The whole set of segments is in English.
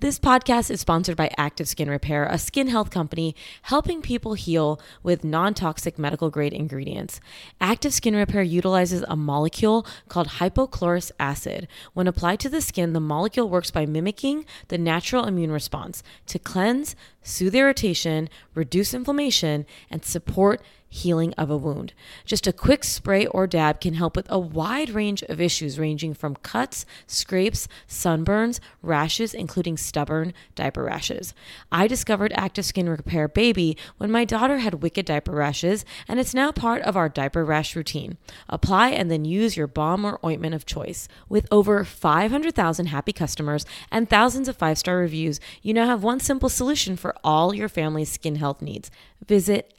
This podcast is sponsored by Active Skin Repair, a skin health company helping people heal with non toxic medical grade ingredients. Active Skin Repair utilizes a molecule called hypochlorous acid. When applied to the skin, the molecule works by mimicking the natural immune response to cleanse, soothe irritation, reduce inflammation, and support healing of a wound. Just a quick spray or dab can help with a wide range of issues ranging from cuts, scrapes, sunburns, rashes, including stubborn diaper rashes. I discovered Active Skin Repair Baby when my daughter had wicked diaper rashes, and it's now part of our diaper rash routine. Apply and then use your balm or ointment of choice. With over 500,000 happy customers and thousands of five star reviews, you now have one simple solution for all your family's skin health needs. Visit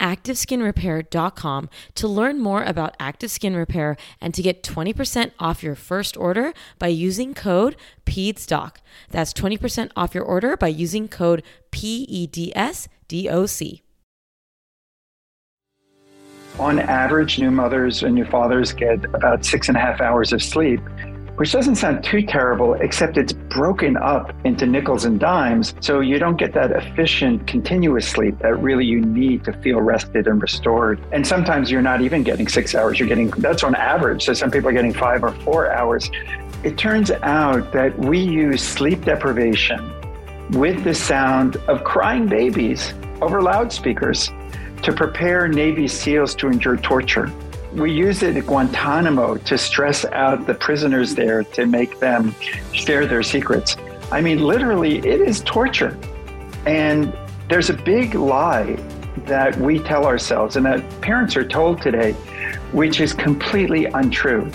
To learn more about Active Skin Repair and to get 20% off your first order by using code PEDSDOC. That's 20% off your order by using code PEDSDOC. On average, new mothers and new fathers get about six and a half hours of sleep which doesn't sound too terrible, except it's broken up into nickels and dimes. So you don't get that efficient, continuous sleep that really you need to feel rested and restored. And sometimes you're not even getting six hours, you're getting that's on average. So some people are getting five or four hours. It turns out that we use sleep deprivation with the sound of crying babies over loudspeakers to prepare Navy SEALs to endure torture. We use it at Guantanamo to stress out the prisoners there to make them share their secrets. I mean, literally, it is torture. And there's a big lie that we tell ourselves and that parents are told today, which is completely untrue,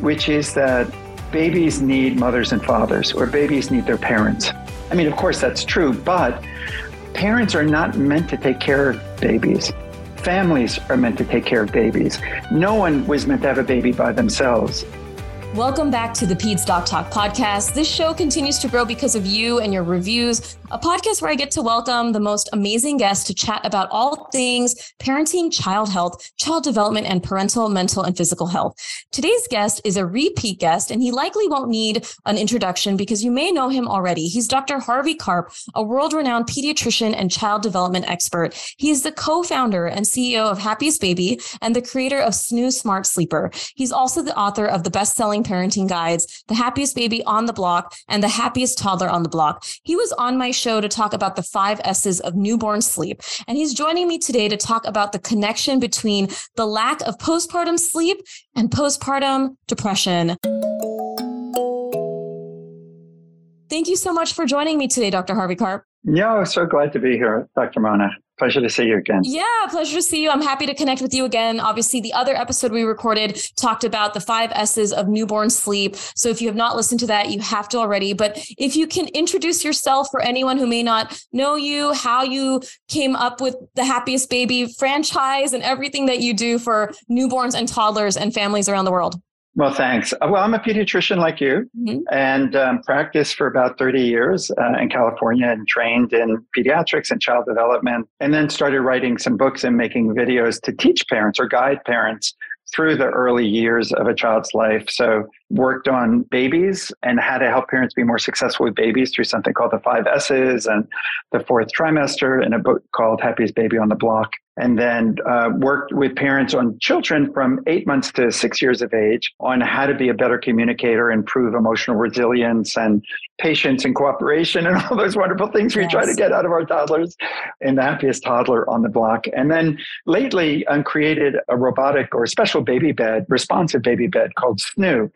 which is that babies need mothers and fathers or babies need their parents. I mean, of course, that's true, but parents are not meant to take care of babies. Families are meant to take care of babies. No one was meant to have a baby by themselves. Welcome back to the Peds Doc Talk podcast. This show continues to grow because of you and your reviews, a podcast where I get to welcome the most amazing guests to chat about all things parenting, child health, child development, and parental, mental, and physical health. Today's guest is a repeat guest, and he likely won't need an introduction because you may know him already. He's Dr. Harvey Karp, a world renowned pediatrician and child development expert. He is the co founder and CEO of Happiest Baby and the creator of SNOO Smart Sleeper. He's also the author of the best selling parenting guides, The Happiest Baby on the Block, and The Happiest Toddler on the Block. He was on my show to talk about the five S's of newborn sleep. And he's joining me today to talk about the connection between the lack of postpartum sleep and postpartum depression. Thank you so much for joining me today, Dr. Harvey Karp. Yeah, so glad to be here, Dr. Mona. Pleasure to see you again. Yeah, pleasure to see you. I'm happy to connect with you again. Obviously, the other episode we recorded talked about the five S's of newborn sleep. So if you have not listened to that, you have to already. But if you can introduce yourself for anyone who may not know you, how you came up with the Happiest Baby franchise and everything that you do for newborns and toddlers and families around the world. Well, thanks. Uh, well, I'm a pediatrician like you mm-hmm. and um, practiced for about 30 years uh, in California and trained in pediatrics and child development, and then started writing some books and making videos to teach parents or guide parents through the early years of a child's life. So worked on babies and how to help parents be more successful with babies through something called the five S's and the fourth trimester in a book called Happiest Baby on the Block and then uh, worked with parents on children from eight months to six years of age on how to be a better communicator, improve emotional resilience and patience and cooperation and all those wonderful things we yes. try to get out of our toddlers and the happiest toddler on the block. And then lately um, created a robotic or special baby bed, responsive baby bed called Snoo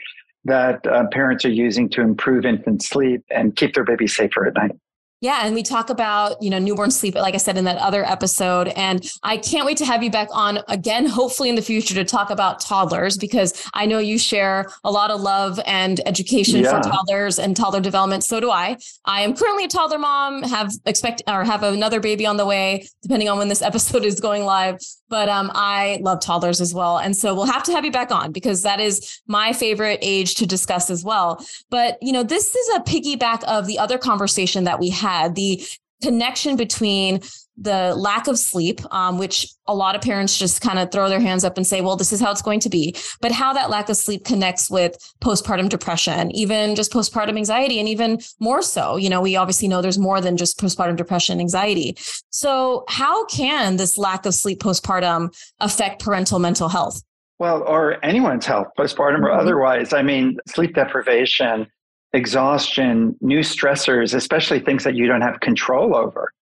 that uh, parents are using to improve infant sleep and keep their baby safer at night. Yeah, and we talk about, you know, newborn sleep, like I said in that other episode. And I can't wait to have you back on again, hopefully in the future to talk about toddlers, because I know you share a lot of love and education yeah. for toddlers and toddler development. So do I. I am currently a toddler mom, have expect or have another baby on the way, depending on when this episode is going live. But um, I love toddlers as well. And so we'll have to have you back on because that is my favorite age to discuss as well. But, you know, this is a piggyback of the other conversation that we had the connection between the lack of sleep, um, which a lot of parents just kind of throw their hands up and say, well, this is how it's going to be. But how that lack of sleep connects with postpartum depression, even just postpartum anxiety, and even more so. You know, we obviously know there's more than just postpartum depression anxiety. So, how can this lack of sleep postpartum affect parental mental health? Well, or anyone's health, postpartum or mm-hmm. otherwise. I mean, sleep deprivation, exhaustion, new stressors, especially things that you don't have control over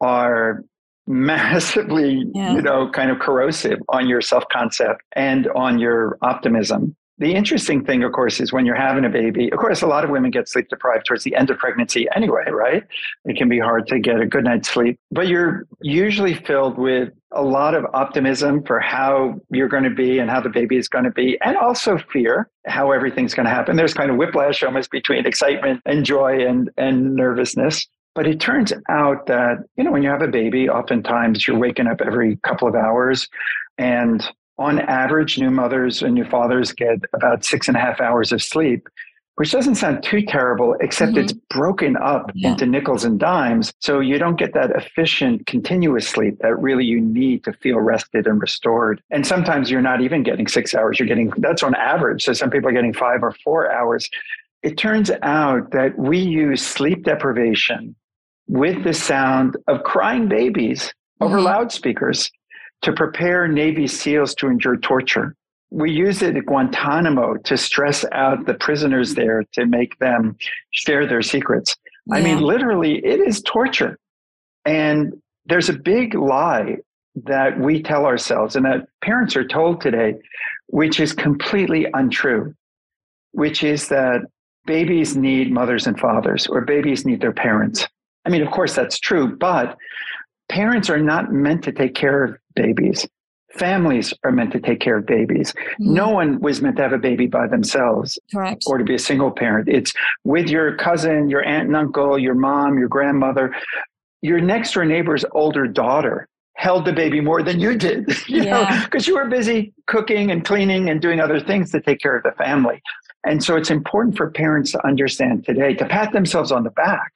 are massively, yeah. you know, kind of corrosive on your self concept and on your optimism. The interesting thing, of course, is when you're having a baby, of course, a lot of women get sleep deprived towards the end of pregnancy anyway, right? It can be hard to get a good night's sleep, but you're usually filled with a lot of optimism for how you're going to be and how the baby is going to be, and also fear how everything's going to happen. There's kind of whiplash almost between excitement and joy and, and nervousness. But it turns out that, you know, when you have a baby, oftentimes you're waking up every couple of hours. And on average, new mothers and new fathers get about six and a half hours of sleep, which doesn't sound too terrible, except mm-hmm. it's broken up yeah. into nickels and dimes. So you don't get that efficient, continuous sleep that really you need to feel rested and restored. And sometimes you're not even getting six hours. You're getting, that's on average. So some people are getting five or four hours. It turns out that we use sleep deprivation with the sound of crying babies over mm-hmm. loudspeakers to prepare Navy SEALs to endure torture. We use it at Guantanamo to stress out the prisoners there to make them share their secrets. Yeah. I mean, literally, it is torture. And there's a big lie that we tell ourselves and that parents are told today, which is completely untrue, which is that babies need mothers and fathers or babies need their parents. I mean, of course, that's true, but parents are not meant to take care of babies. Families are meant to take care of babies. Mm-hmm. No one was meant to have a baby by themselves Correct. or to be a single parent. It's with your cousin, your aunt and uncle, your mom, your grandmother. Your next door neighbor's older daughter held the baby more than you did, you yeah. know, because you were busy cooking and cleaning and doing other things to take care of the family. And so it's important for parents to understand today to pat themselves on the back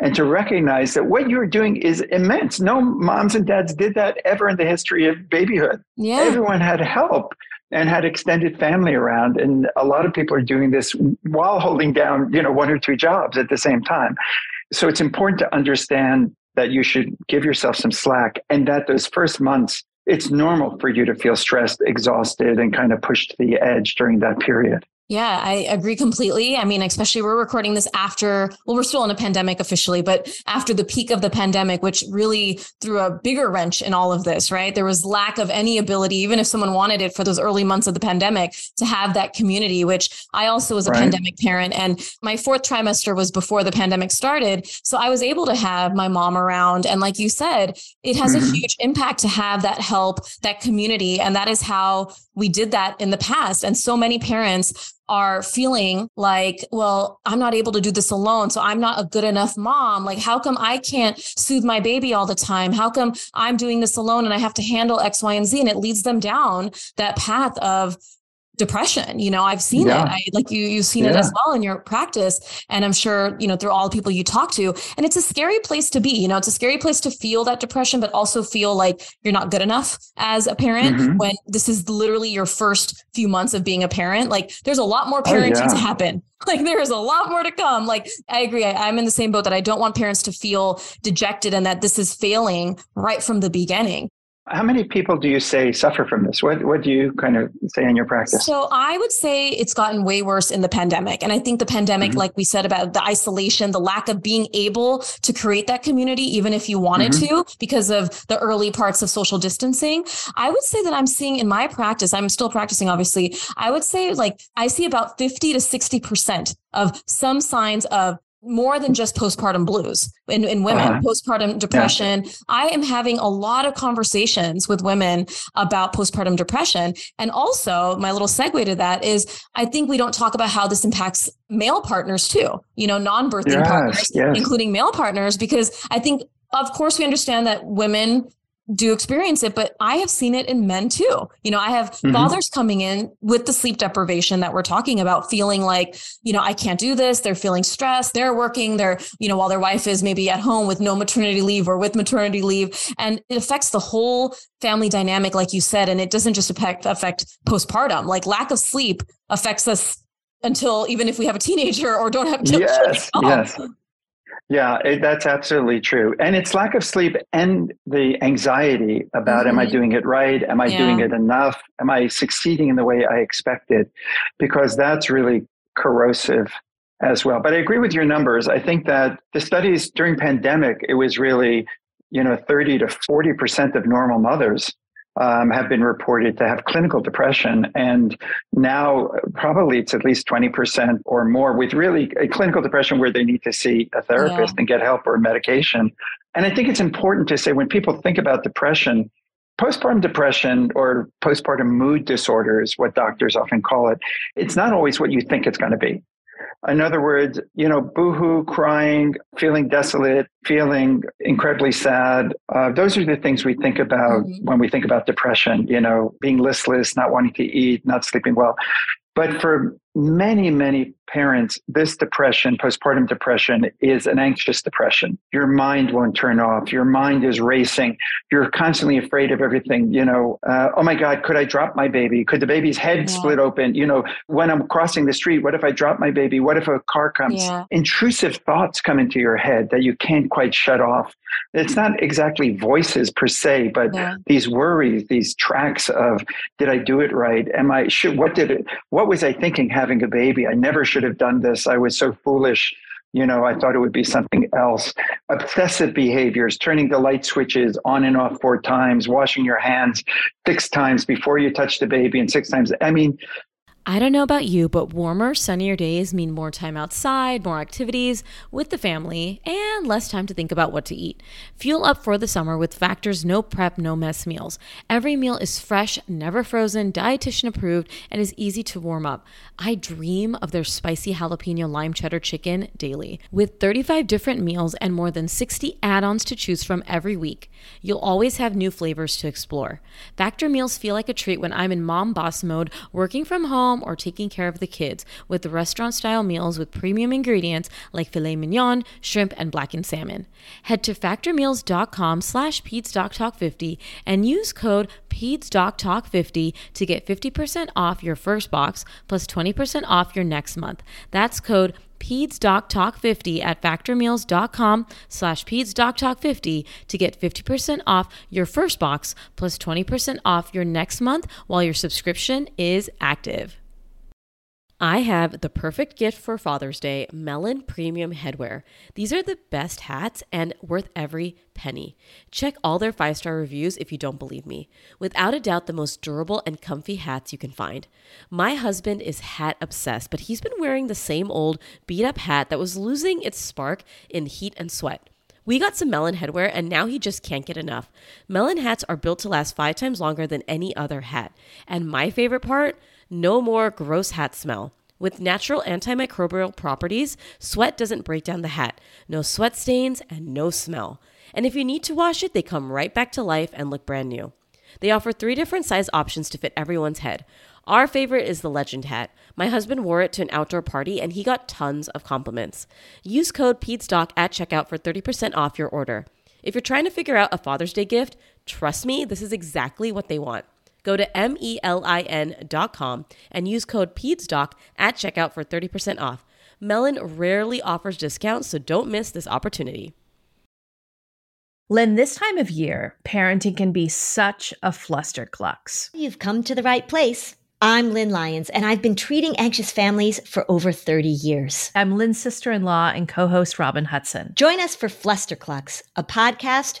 and to recognize that what you're doing is immense. No moms and dads did that ever in the history of babyhood. Yeah. Everyone had help and had extended family around and a lot of people are doing this while holding down, you know, one or two jobs at the same time. So it's important to understand that you should give yourself some slack and that those first months it's normal for you to feel stressed, exhausted and kind of pushed to the edge during that period. Yeah, I agree completely. I mean, especially we're recording this after, well, we're still in a pandemic officially, but after the peak of the pandemic, which really threw a bigger wrench in all of this, right? There was lack of any ability, even if someone wanted it for those early months of the pandemic, to have that community, which I also was a right. pandemic parent. And my fourth trimester was before the pandemic started. So I was able to have my mom around. And like you said, it has mm-hmm. a huge impact to have that help, that community. And that is how we did that in the past. And so many parents are feeling like, well, I'm not able to do this alone. So I'm not a good enough mom. Like, how come I can't soothe my baby all the time? How come I'm doing this alone and I have to handle X, Y, and Z? And it leads them down that path of depression you know i've seen yeah. it I, like you you've seen yeah. it as well in your practice and i'm sure you know through all the people you talk to and it's a scary place to be you know it's a scary place to feel that depression but also feel like you're not good enough as a parent mm-hmm. when this is literally your first few months of being a parent like there's a lot more oh, parenting oh, yeah. to happen like there is a lot more to come like i agree I, i'm in the same boat that i don't want parents to feel dejected and that this is failing right from the beginning how many people do you say suffer from this? What what do you kind of say in your practice? So I would say it's gotten way worse in the pandemic. And I think the pandemic, mm-hmm. like we said about the isolation, the lack of being able to create that community, even if you wanted mm-hmm. to, because of the early parts of social distancing. I would say that I'm seeing in my practice, I'm still practicing, obviously. I would say like I see about 50 to 60% of some signs of more than just postpartum blues in, in women, uh-huh. postpartum depression. Yeah. I am having a lot of conversations with women about postpartum depression. And also, my little segue to that is I think we don't talk about how this impacts male partners too, you know, non birthing yes, partners, yes. including male partners, because I think, of course, we understand that women do experience it, but I have seen it in men too. You know, I have mm-hmm. fathers coming in with the sleep deprivation that we're talking about, feeling like, you know, I can't do this. They're feeling stressed. They're working. They're, you know, while their wife is maybe at home with no maternity leave or with maternity leave. And it affects the whole family dynamic, like you said. And it doesn't just affect, affect postpartum, like lack of sleep affects us until even if we have a teenager or don't have children. Yes, yes. Yeah, it, that's absolutely true. And it's lack of sleep and the anxiety about mm-hmm. am I mm-hmm. doing it right? Am I yeah. doing it enough? Am I succeeding in the way I expected? Because that's really corrosive as well. But I agree with your numbers. I think that the studies during pandemic, it was really, you know, 30 to 40% of normal mothers um, have been reported to have clinical depression. And now probably it's at least 20% or more with really a clinical depression where they need to see a therapist yeah. and get help or medication. And I think it's important to say when people think about depression, postpartum depression or postpartum mood disorder is what doctors often call it. It's not always what you think it's going to be. In other words, you know, boohoo, crying, feeling desolate, feeling incredibly sad. Uh, those are the things we think about mm-hmm. when we think about depression, you know, being listless, not wanting to eat, not sleeping well. But for many, many parents, this depression, postpartum depression, is an anxious depression. Your mind won't turn off. Your mind is racing. You're constantly afraid of everything. You know, uh, oh my God, could I drop my baby? Could the baby's head yeah. split open? You know, when I'm crossing the street, what if I drop my baby? What if a car comes? Yeah. Intrusive thoughts come into your head that you can't quite shut off. It's not exactly voices per se, but yeah. these worries, these tracks of, did I do it right? Am I, should, what did it, what was I thinking? Having a baby. I never should have done this. I was so foolish. You know, I thought it would be something else. Obsessive behaviors, turning the light switches on and off four times, washing your hands six times before you touch the baby and six times. I mean, I don't know about you, but warmer, sunnier days mean more time outside, more activities with the family, and less time to think about what to eat. Fuel up for the summer with Factor's no prep, no mess meals. Every meal is fresh, never frozen, dietitian approved, and is easy to warm up. I dream of their spicy jalapeno lime cheddar chicken daily. With 35 different meals and more than 60 add ons to choose from every week, you'll always have new flavors to explore. Factor meals feel like a treat when I'm in mom boss mode, working from home home or taking care of the kids with restaurant style meals with premium ingredients like filet mignon, shrimp, and blackened salmon. Head to factormeals.com slash PedsDocTalk50 and use code PedsDocTalk50 to get 50% off your first box plus 20% off your next month. That's code PedsDocTalk50 at factormeals.com slash PedsDocTalk50 to get 50% off your first box plus 20% off your next month while your subscription is active. I have the perfect gift for Father's Day Melin Premium Headwear. These are the best hats and worth every penny. Check all their five star reviews if you don't believe me. Without a doubt, the most durable and comfy hats you can find. My husband is hat obsessed, but he's been wearing the same old beat up hat that was losing its spark in heat and sweat. We got some Melin headwear and now he just can't get enough. Melin hats are built to last five times longer than any other hat. And my favorite part? No more gross hat smell. With natural antimicrobial properties, sweat doesn't break down the hat. No sweat stains and no smell. And if you need to wash it, they come right back to life and look brand new. They offer three different size options to fit everyone's head. Our favorite is the Legend hat. My husband wore it to an outdoor party and he got tons of compliments. Use code PEDSDOC at checkout for 30% off your order. If you're trying to figure out a Father's Day gift, trust me, this is exactly what they want. Go to melin.com and use code PEDSDOC at checkout for 30% off. Melin rarely offers discounts, so don't miss this opportunity. Lynn, this time of year, parenting can be such a flusterclux. You've come to the right place. I'm Lynn Lyons, and I've been treating anxious families for over 30 years. I'm Lynn's sister in law and co host Robin Hudson. Join us for Flusterclux, a podcast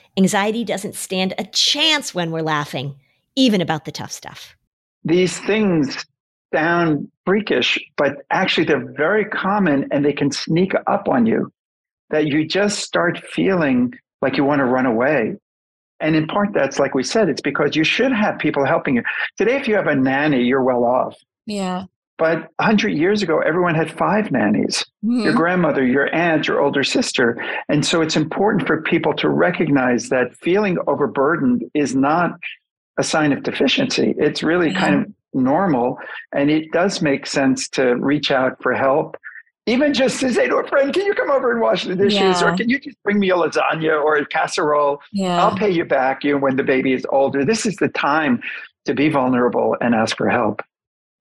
Anxiety doesn't stand a chance when we're laughing, even about the tough stuff. These things sound freakish, but actually they're very common and they can sneak up on you that you just start feeling like you want to run away. And in part, that's like we said, it's because you should have people helping you. Today, if you have a nanny, you're well off. Yeah. But 100 years ago, everyone had five nannies Mhm. your grandmother, your aunt, your older sister. And so it's important for people to recognize that feeling overburdened is not a sign of deficiency. It's really kind of normal. And it does make sense to reach out for help. Even just to say to a friend, can you come over and wash the dishes? Or can you just bring me a lasagna or a casserole? Yeah. I'll pay you back you know, when the baby is older. This is the time to be vulnerable and ask for help.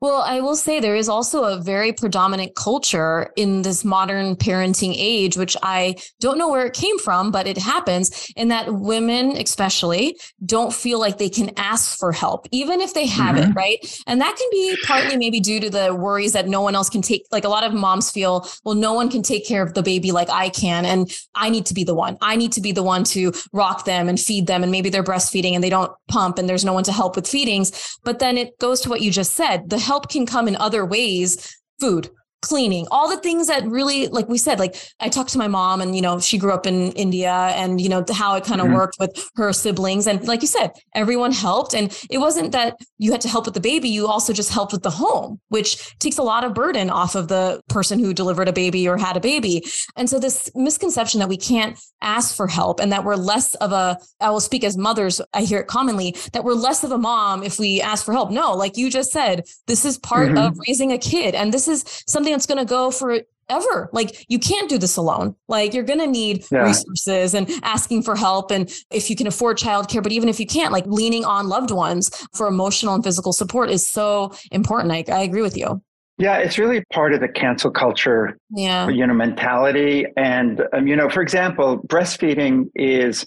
Well, I will say there is also a very predominant culture in this modern parenting age, which I don't know where it came from, but it happens in that women, especially, don't feel like they can ask for help, even if they have it, mm-hmm. right? And that can be partly maybe due to the worries that no one else can take. Like a lot of moms feel, well, no one can take care of the baby like I can. And I need to be the one. I need to be the one to rock them and feed them. And maybe they're breastfeeding and they don't pump and there's no one to help with feedings. But then it goes to what you just said. The help can come in other ways. Food cleaning all the things that really like we said like i talked to my mom and you know she grew up in india and you know how it kind of Mhm. worked with her siblings. And like you said everyone helped. And it wasn't that you had to help with the baby you also just helped with the home which takes a lot of burden off of the person who delivered a baby or had a baby. And so this misconception that we can't ask for help and that we're less of a i will speak as mothers i hear it commonly that we're less of a mom if we ask for help. No like you just said this is part Mhm. of raising a kid. And this is something that's going to go for ever like you can't do this alone. Like you're going to need Yeah. resources and asking for help and if you can afford childcare but even if you can't like leaning on loved ones for emotional and physical support is so important. I, I agree with you. Yeah, it's really part of the cancel culture yeah. you know mentality. And um, you know for example breastfeeding is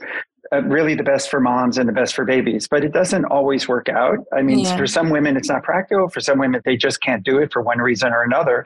Uh, really the best for moms and the best for babies but it doesn't always work out. I mean Yeah. for some women it's not practical. For some women they just can't do it for one reason or another.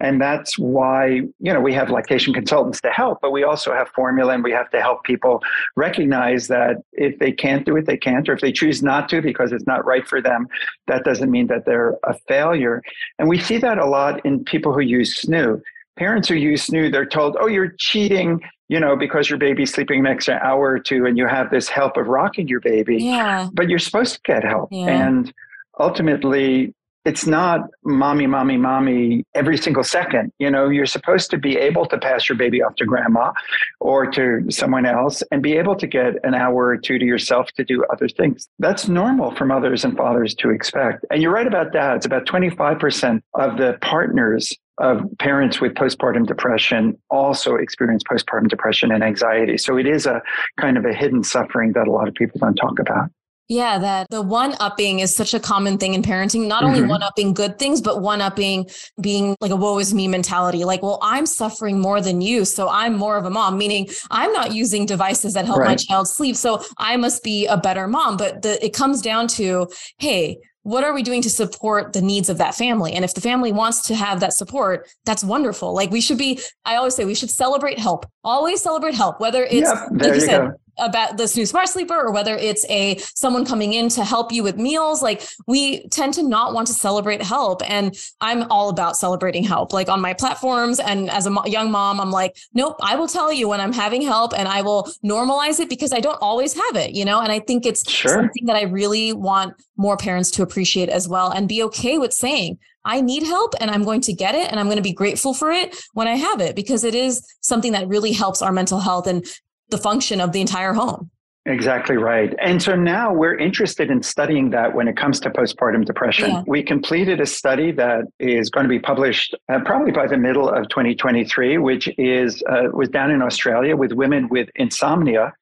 And that's why you know we have lactation consultants to help but we also have formula and we have to help people recognize that if they can't do it they can't or if they choose not to because it's not right for them that doesn't mean that they're a failure. And we see that a lot in people who use snoo parents who use snoo they're told oh you're cheating you know because your baby's sleeping an extra hour or two and you have this help of rocking your baby. Yeah. But you're supposed to get help. Yeah. and ultimately it's not mommy mommy mommy every single second. You know you're supposed to be able to pass your baby off to grandma or to someone else and be able to get an hour or two to yourself to do other things. That's normal for mothers and fathers to expect. And you're right about dads about 25% of the partners of parents with postpartum depression also experience postpartum depression and anxiety. So it is a kind of a hidden suffering that a lot of people don't talk about Yeah, that the one upping is such a common thing in parenting. Not only Mhm. one upping good things, but one upping being like a woe is me mentality. Like, well, I'm suffering more than you. So I'm more of a mom, meaning I'm not using devices that help my child sleep. So I must be a better mom. But the, it comes down to, hey, what are we doing to support the needs of that family? And if the family wants to have that support, that's wonderful. Like we should be, I always say we should celebrate help. Always celebrate help, whether it's Yep, like you you said, go. About this new smart sleeper or whether it's a someone coming in to help you with meals like we tend to not want to celebrate help. And i'm all about celebrating help like on my platforms. And as a mo- young mom i'm like nope i will tell you when i'm having help and i will normalize it because i don't always have it you know? And i think it's Sure. something that i really want more parents to appreciate as well and be okay with saying I need help and I'm going to get it and I'm going to be grateful for it when I have it because it is something that really helps our mental health and the function of the entire home. Exactly right. And so now we're interested in studying that when it comes to postpartum depression. Yeah. We completed a study that is going to be published uh, probably by the middle of 2023, which is uh, was down in Australia with women with insomnia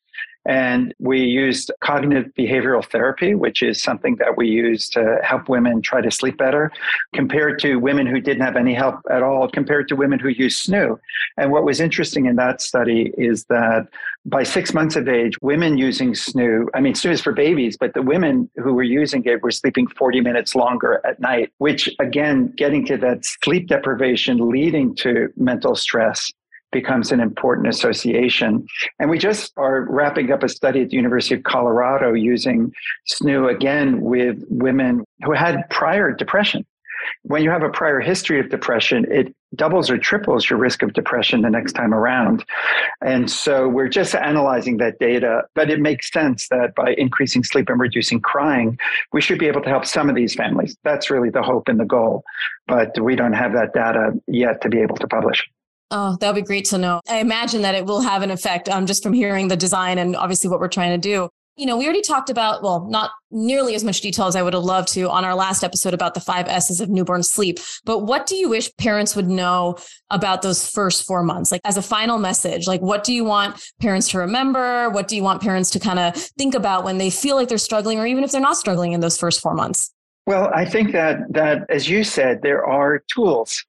and we used cognitive behavioral therapy, which is something that we use to help women try to sleep better, compared to women who didn't have any help at all, compared to women who used SNOO. And what was interesting in that study is that by six months of age, women using SNOO, I mean, SNOO is for babies, but the women who were using it were sleeping 40 minutes longer at night, which again, getting to that sleep deprivation leading to mental stress becomes an important association. And we just are wrapping up a study at the University of Colorado using SNOO again with women who had prior depression. When you have a prior history of depression, it doubles or triples your risk of depression the next time around. And so we're just analyzing that data, but it makes sense that by increasing sleep and reducing crying, we should be able to help some of these families. That's really the hope and the goal. But we don't have that data yet to be able to publish. Oh, that would be great to know. I imagine that it will have an effect um, just from hearing the design and obviously what we're trying to do. You know, we already talked about, well, not nearly as much detail as I would have loved to on our last episode about the five S's of newborn sleep. But what do you wish parents would know about those first four months? Like, as a final message, like, what do you want parents to remember? What do you want parents to kind of think about when they feel like they're struggling, or even if they're not struggling in those first four months? Well, I think that that as you said, there are tools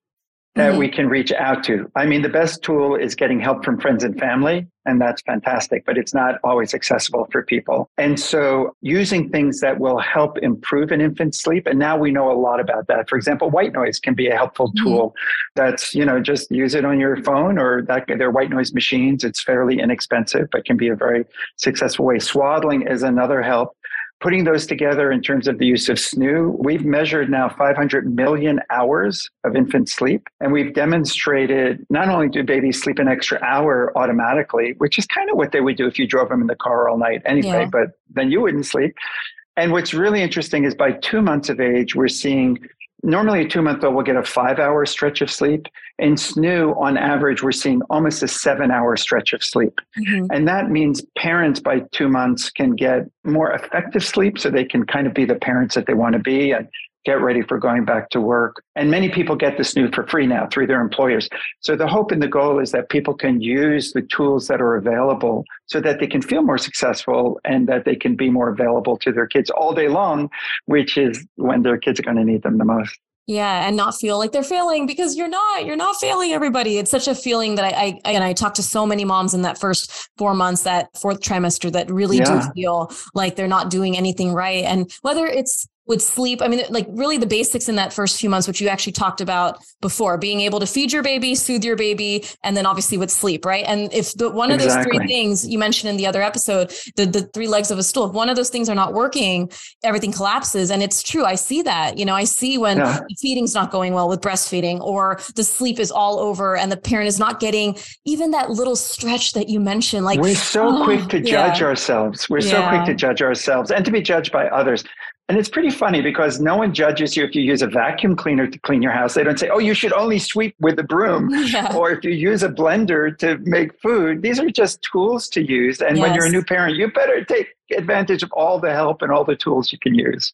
that mm-hmm. we can reach out to. I mean, the best tool is getting help from friends and family, and that's fantastic, but it's not always accessible for people. And so, using things that will help improve an infant's sleep, and now we know a lot about that. For example, white noise can be a helpful mm-hmm. tool. That's, you know, just use it on your phone or that they're white noise machines. It's fairly inexpensive, but can be a very successful way. Swaddling is another help putting those together in terms of the use of SNOO, we've measured now 500 million hours of infant sleep. And we've demonstrated not only do babies sleep an extra hour automatically, which is kind of what they would do if you drove them in the car all night anyway, yeah. but then you wouldn't sleep. And what's really interesting is by two months of age, we're seeing normally a two month old will get a five hour stretch of sleep. In SNOO, on average, we're seeing almost a seven hour stretch of sleep. Mm-hmm. And that means parents by two months can get more effective sleep so they can kind of be the parents that they want to be and get ready for going back to work. And many people get the SNOO for free now through their employers. So the hope and the goal is that people can use the tools that are available so that they can feel more successful and that they can be more available to their kids all day long, which is when their kids are going to need them the most. Yeah, and not feel like they're failing because you're not. You're not failing everybody. It's such a feeling that I, I and I talked to so many moms in that first four months, that fourth trimester, that really yeah. do feel like they're not doing anything right. And whether it's with sleep. I mean, like really the basics in that first few months, which you actually talked about before, being able to feed your baby, soothe your baby, and then obviously with sleep, right? And if the, one of exactly. those three things you mentioned in the other episode, the, the three legs of a stool, if one of those things are not working, everything collapses. And it's true. I see that, you know, I see when yeah. feeding's not going well with breastfeeding or the sleep is all over and the parent is not getting even that little stretch that you mentioned. Like we're so oh, quick to yeah. judge ourselves. We're yeah. so quick to judge ourselves and to be judged by others. And it's pretty funny because no one judges you if you use a vacuum cleaner to clean your house. They don't say, oh, you should only sweep with a broom. Yeah. Or if you use a blender to make food, these are just tools to use. And yes. when you're a new parent, you better take advantage of all the help and all the tools you can use.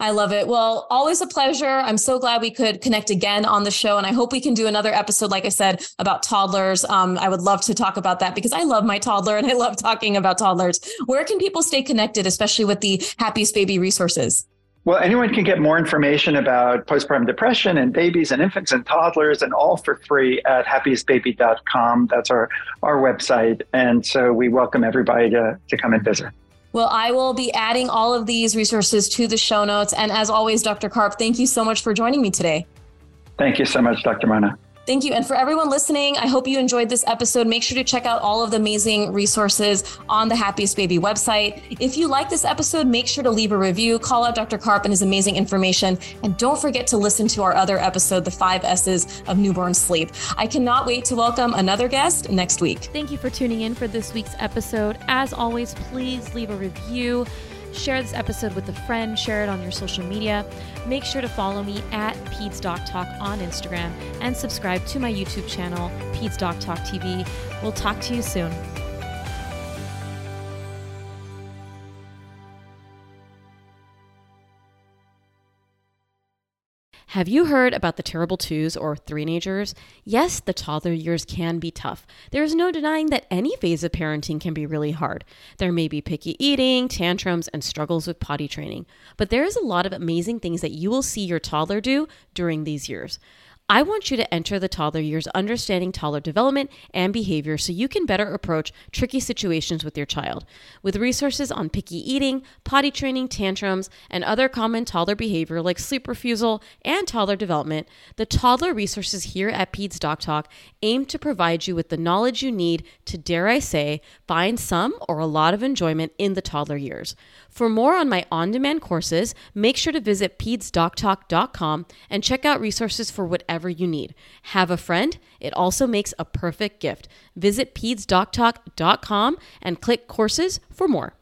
I love it. Well, always a pleasure. I'm so glad we could connect again on the show. And I hope we can do another episode, like I said, about toddlers. Um, I would love to talk about that because I love my toddler and I love talking about toddlers. Where can people stay connected, especially with the Happiest Baby resources? Well, anyone can get more information about postpartum depression and babies and infants and toddlers and all for free at happiestbaby.com. That's our, our website. And so we welcome everybody to, to come and visit. Well, I will be adding all of these resources to the show notes. And as always, Dr. Karp, thank you so much for joining me today. Thank you so much, Dr. Mona. Thank you. And for everyone listening, I hope you enjoyed this episode. Make sure to check out all of the amazing resources on the Happiest Baby website. If you like this episode, make sure to leave a review, call out Dr. Karp and his amazing information, and don't forget to listen to our other episode, The Five S's of Newborn Sleep. I cannot wait to welcome another guest next week. Thank you for tuning in for this week's episode. As always, please leave a review. Share this episode with a friend, share it on your social media. Make sure to follow me at Peds Doc Talk on Instagram and subscribe to my YouTube channel, Peds Doc Talk TV. We'll talk to you soon. Have you heard about the terrible twos or three-nagers? Yes, the toddler years can be tough. There is no denying that any phase of parenting can be really hard. There may be picky eating, tantrums, and struggles with potty training. But there is a lot of amazing things that you will see your toddler do during these years. I want you to enter the toddler years understanding toddler development and behavior so you can better approach tricky situations with your child. With resources on picky eating, potty training, tantrums, and other common toddler behavior like sleep refusal and toddler development, the toddler resources here at Peds Doc Talk aim to provide you with the knowledge you need to, dare I say, find some or a lot of enjoyment in the toddler years. For more on my on demand courses, make sure to visit pedsdoctalk.com and check out resources for whatever you need. Have a friend, it also makes a perfect gift. Visit pedsdoctalk.com and click courses for more.